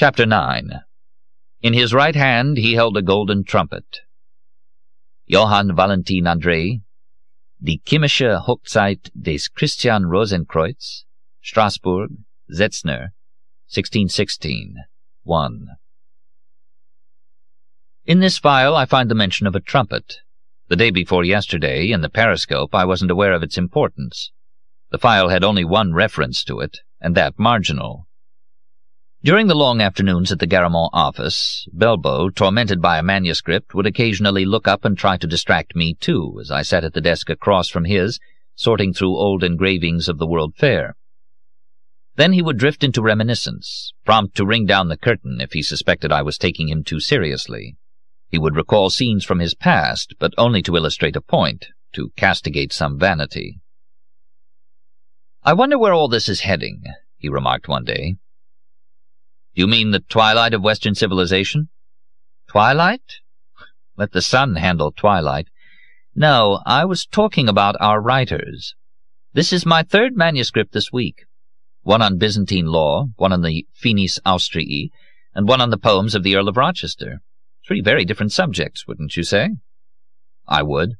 Chapter 9 In his right hand he held a golden trumpet. Johann Valentin Andreae, Die Chemische Hochzeit des Christian Rosenkreuz, Strasbourg, Zetzner, 1616, 1. In this file I find the mention of a trumpet. The day before yesterday, in the periscope, I wasn't aware of its importance. The file had only one reference to it, and that marginal. During the long afternoons at the Garamond office, Belbo, tormented by a manuscript, would occasionally look up and try to distract me too, as I sat at the desk across from his, sorting through old engravings of the World Fair. Then he would drift into reminiscence, prompt to ring down the curtain if he suspected I was taking him too seriously. He would recall scenes from his past, but only to illustrate a point, to castigate some vanity. I wonder where all this is heading, he remarked one day. You mean the twilight of Western civilization? Twilight? Let the sun handle twilight. No, I was talking about our writers. This is my third manuscript this week. One on Byzantine law, one on the Finis Austriae, and one on the poems of the Earl of Rochester. Three very different subjects, wouldn't you say? I would.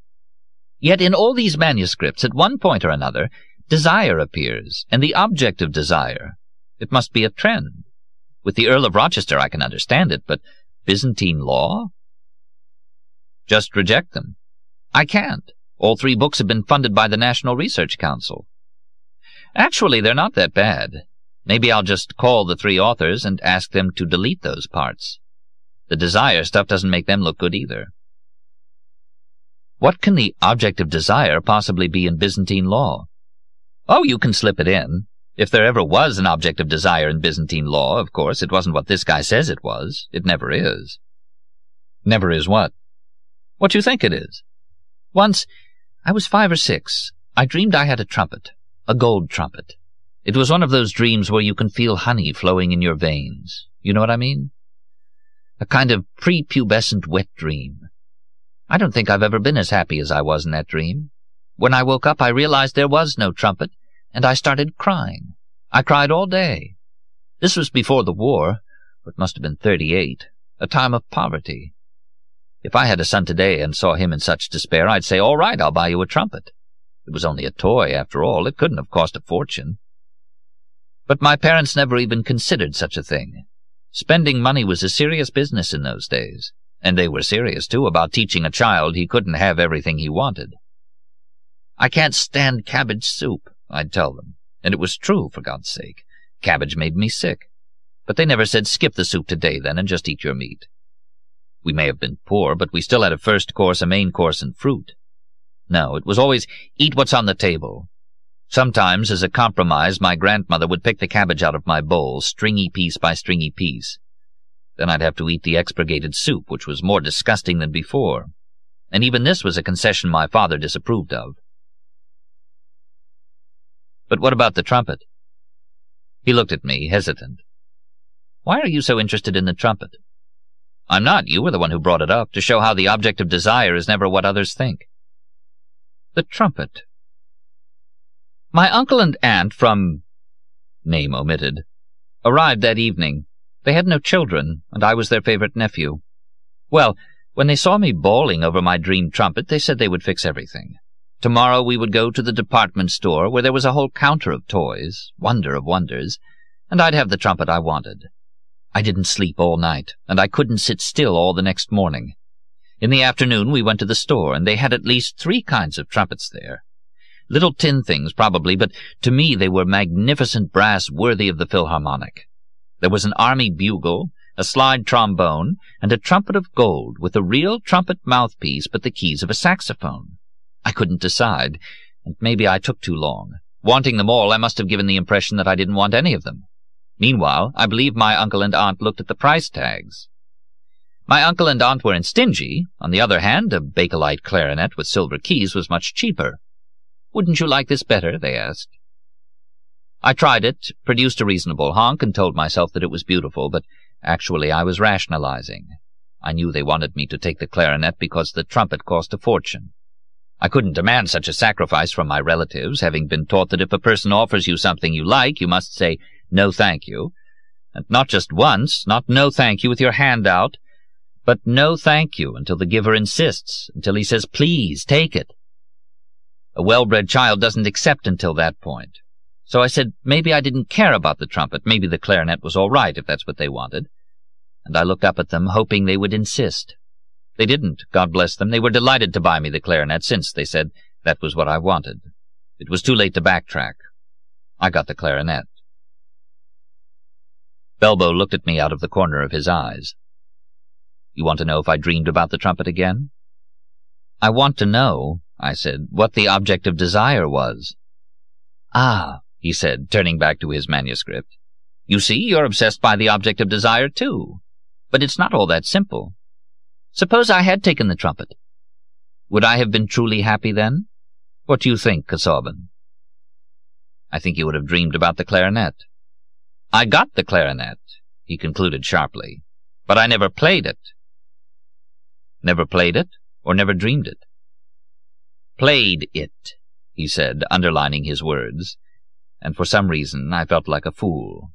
Yet in all these manuscripts, at one point or another, desire appears, and the object of desire. It must be a trend. With the Earl of Rochester I can understand it, but Byzantine law? Just reject them. I can't. All three books have been funded by the National Research Council. Actually, they're not that bad. Maybe I'll just call the three authors and ask them to delete those parts. The desire stuff doesn't make them look good either. What can the object of desire possibly be in Byzantine law? Oh, you can slip it in. If there ever was an object of desire in Byzantine law, of course, it wasn't what this guy says it was. It never is. Never is what? What you think it is. Once, I was five or six, I dreamed I had a trumpet, a gold trumpet. It was one of those dreams where you can feel honey flowing in your veins. You know what I mean? A kind of prepubescent wet dream. I don't think I've ever been as happy as I was in that dream. When I woke up, I realized there was no trumpet, and I started crying. I cried all day. This was before the war, it must have been thirty-eight, a time of poverty. If I had a son today and saw him in such despair, I'd say, all right, I'll buy you a trumpet. It was only a toy, after all. It couldn't have cost a fortune. But my parents never even considered such a thing. Spending money was a serious business in those days, and they were serious, too, about teaching a child he couldn't have everything he wanted. I can't stand cabbage soup. I'd tell them. And it was true, for God's sake. Cabbage made me sick. But they never said skip the soup today, then, and just eat your meat. We may have been poor, but we still had a first course, a main course, and fruit. No, it was always eat what's on the table. Sometimes, as a compromise, my grandmother would pick the cabbage out of my bowl, stringy piece by stringy piece. Then I'd have to eat the expurgated soup, which was more disgusting than before. And even this was a concession my father disapproved of. But what about the trumpet? He looked at me, hesitant. Why are you so interested in the trumpet? I'm not. You were the one who brought it up, to show how the object of desire is never what others think. The trumpet. My uncle and aunt from... name omitted, arrived that evening. They had no children, and I was their favorite nephew. Well, when they saw me bawling over my dream trumpet, they said they would fix everything. Tomorrow we would go to the department store, where there was a whole counter of toys, wonder of wonders, and I'd have the trumpet I wanted. I didn't sleep all night, and I couldn't sit still all the next morning. In the afternoon we went to the store, and they had at least three kinds of trumpets there. Little tin things, probably, but to me they were magnificent brass worthy of the Philharmonic. There was an army bugle, a slide trombone, and a trumpet of gold, with a real trumpet mouthpiece but the keys of a saxophone. I couldn't decide, and maybe I took too long. Wanting them all, I must have given the impression that I didn't want any of them. Meanwhile, I believe my uncle and aunt looked at the price tags. My uncle and aunt weren't stingy. On the other hand, a Bakelite clarinet with silver keys was much cheaper. Wouldn't you like this better? they asked. I tried it, produced a reasonable honk, and told myself that it was beautiful, but actually I was rationalizing. I knew they wanted me to take the clarinet because the trumpet cost a fortune. I couldn't demand such a sacrifice from my relatives, having been taught that if a person offers you something you like, you must say, no thank you. And not just once, not no thank you with your hand out, but no thank you until the giver insists, until he says, please, take it. A well-bred child doesn't accept until that point. So I said maybe I didn't care about the trumpet, maybe the clarinet was all right if that's what they wanted. And I looked up at them, hoping they would insist. They didn't, God bless them. They were delighted to buy me the clarinet, since, they said, that was what I wanted. It was too late to backtrack. I got the clarinet. Belbo looked at me out of the corner of his eyes. You want to know if I dreamed about the trumpet again? I want to know, I said, what the object of desire was. Ah, he said, turning back to his manuscript. You see, you're obsessed by the object of desire, too. But it's not all that simple. Suppose I had taken the trumpet. Would I have been truly happy then? What do you think, Casaubon? I think you would have dreamed about the clarinet. I got the clarinet, he concluded sharply, but I never played it. Never played it, or never dreamed it? Played it, he said, underlining his words, and for some reason I felt like a fool.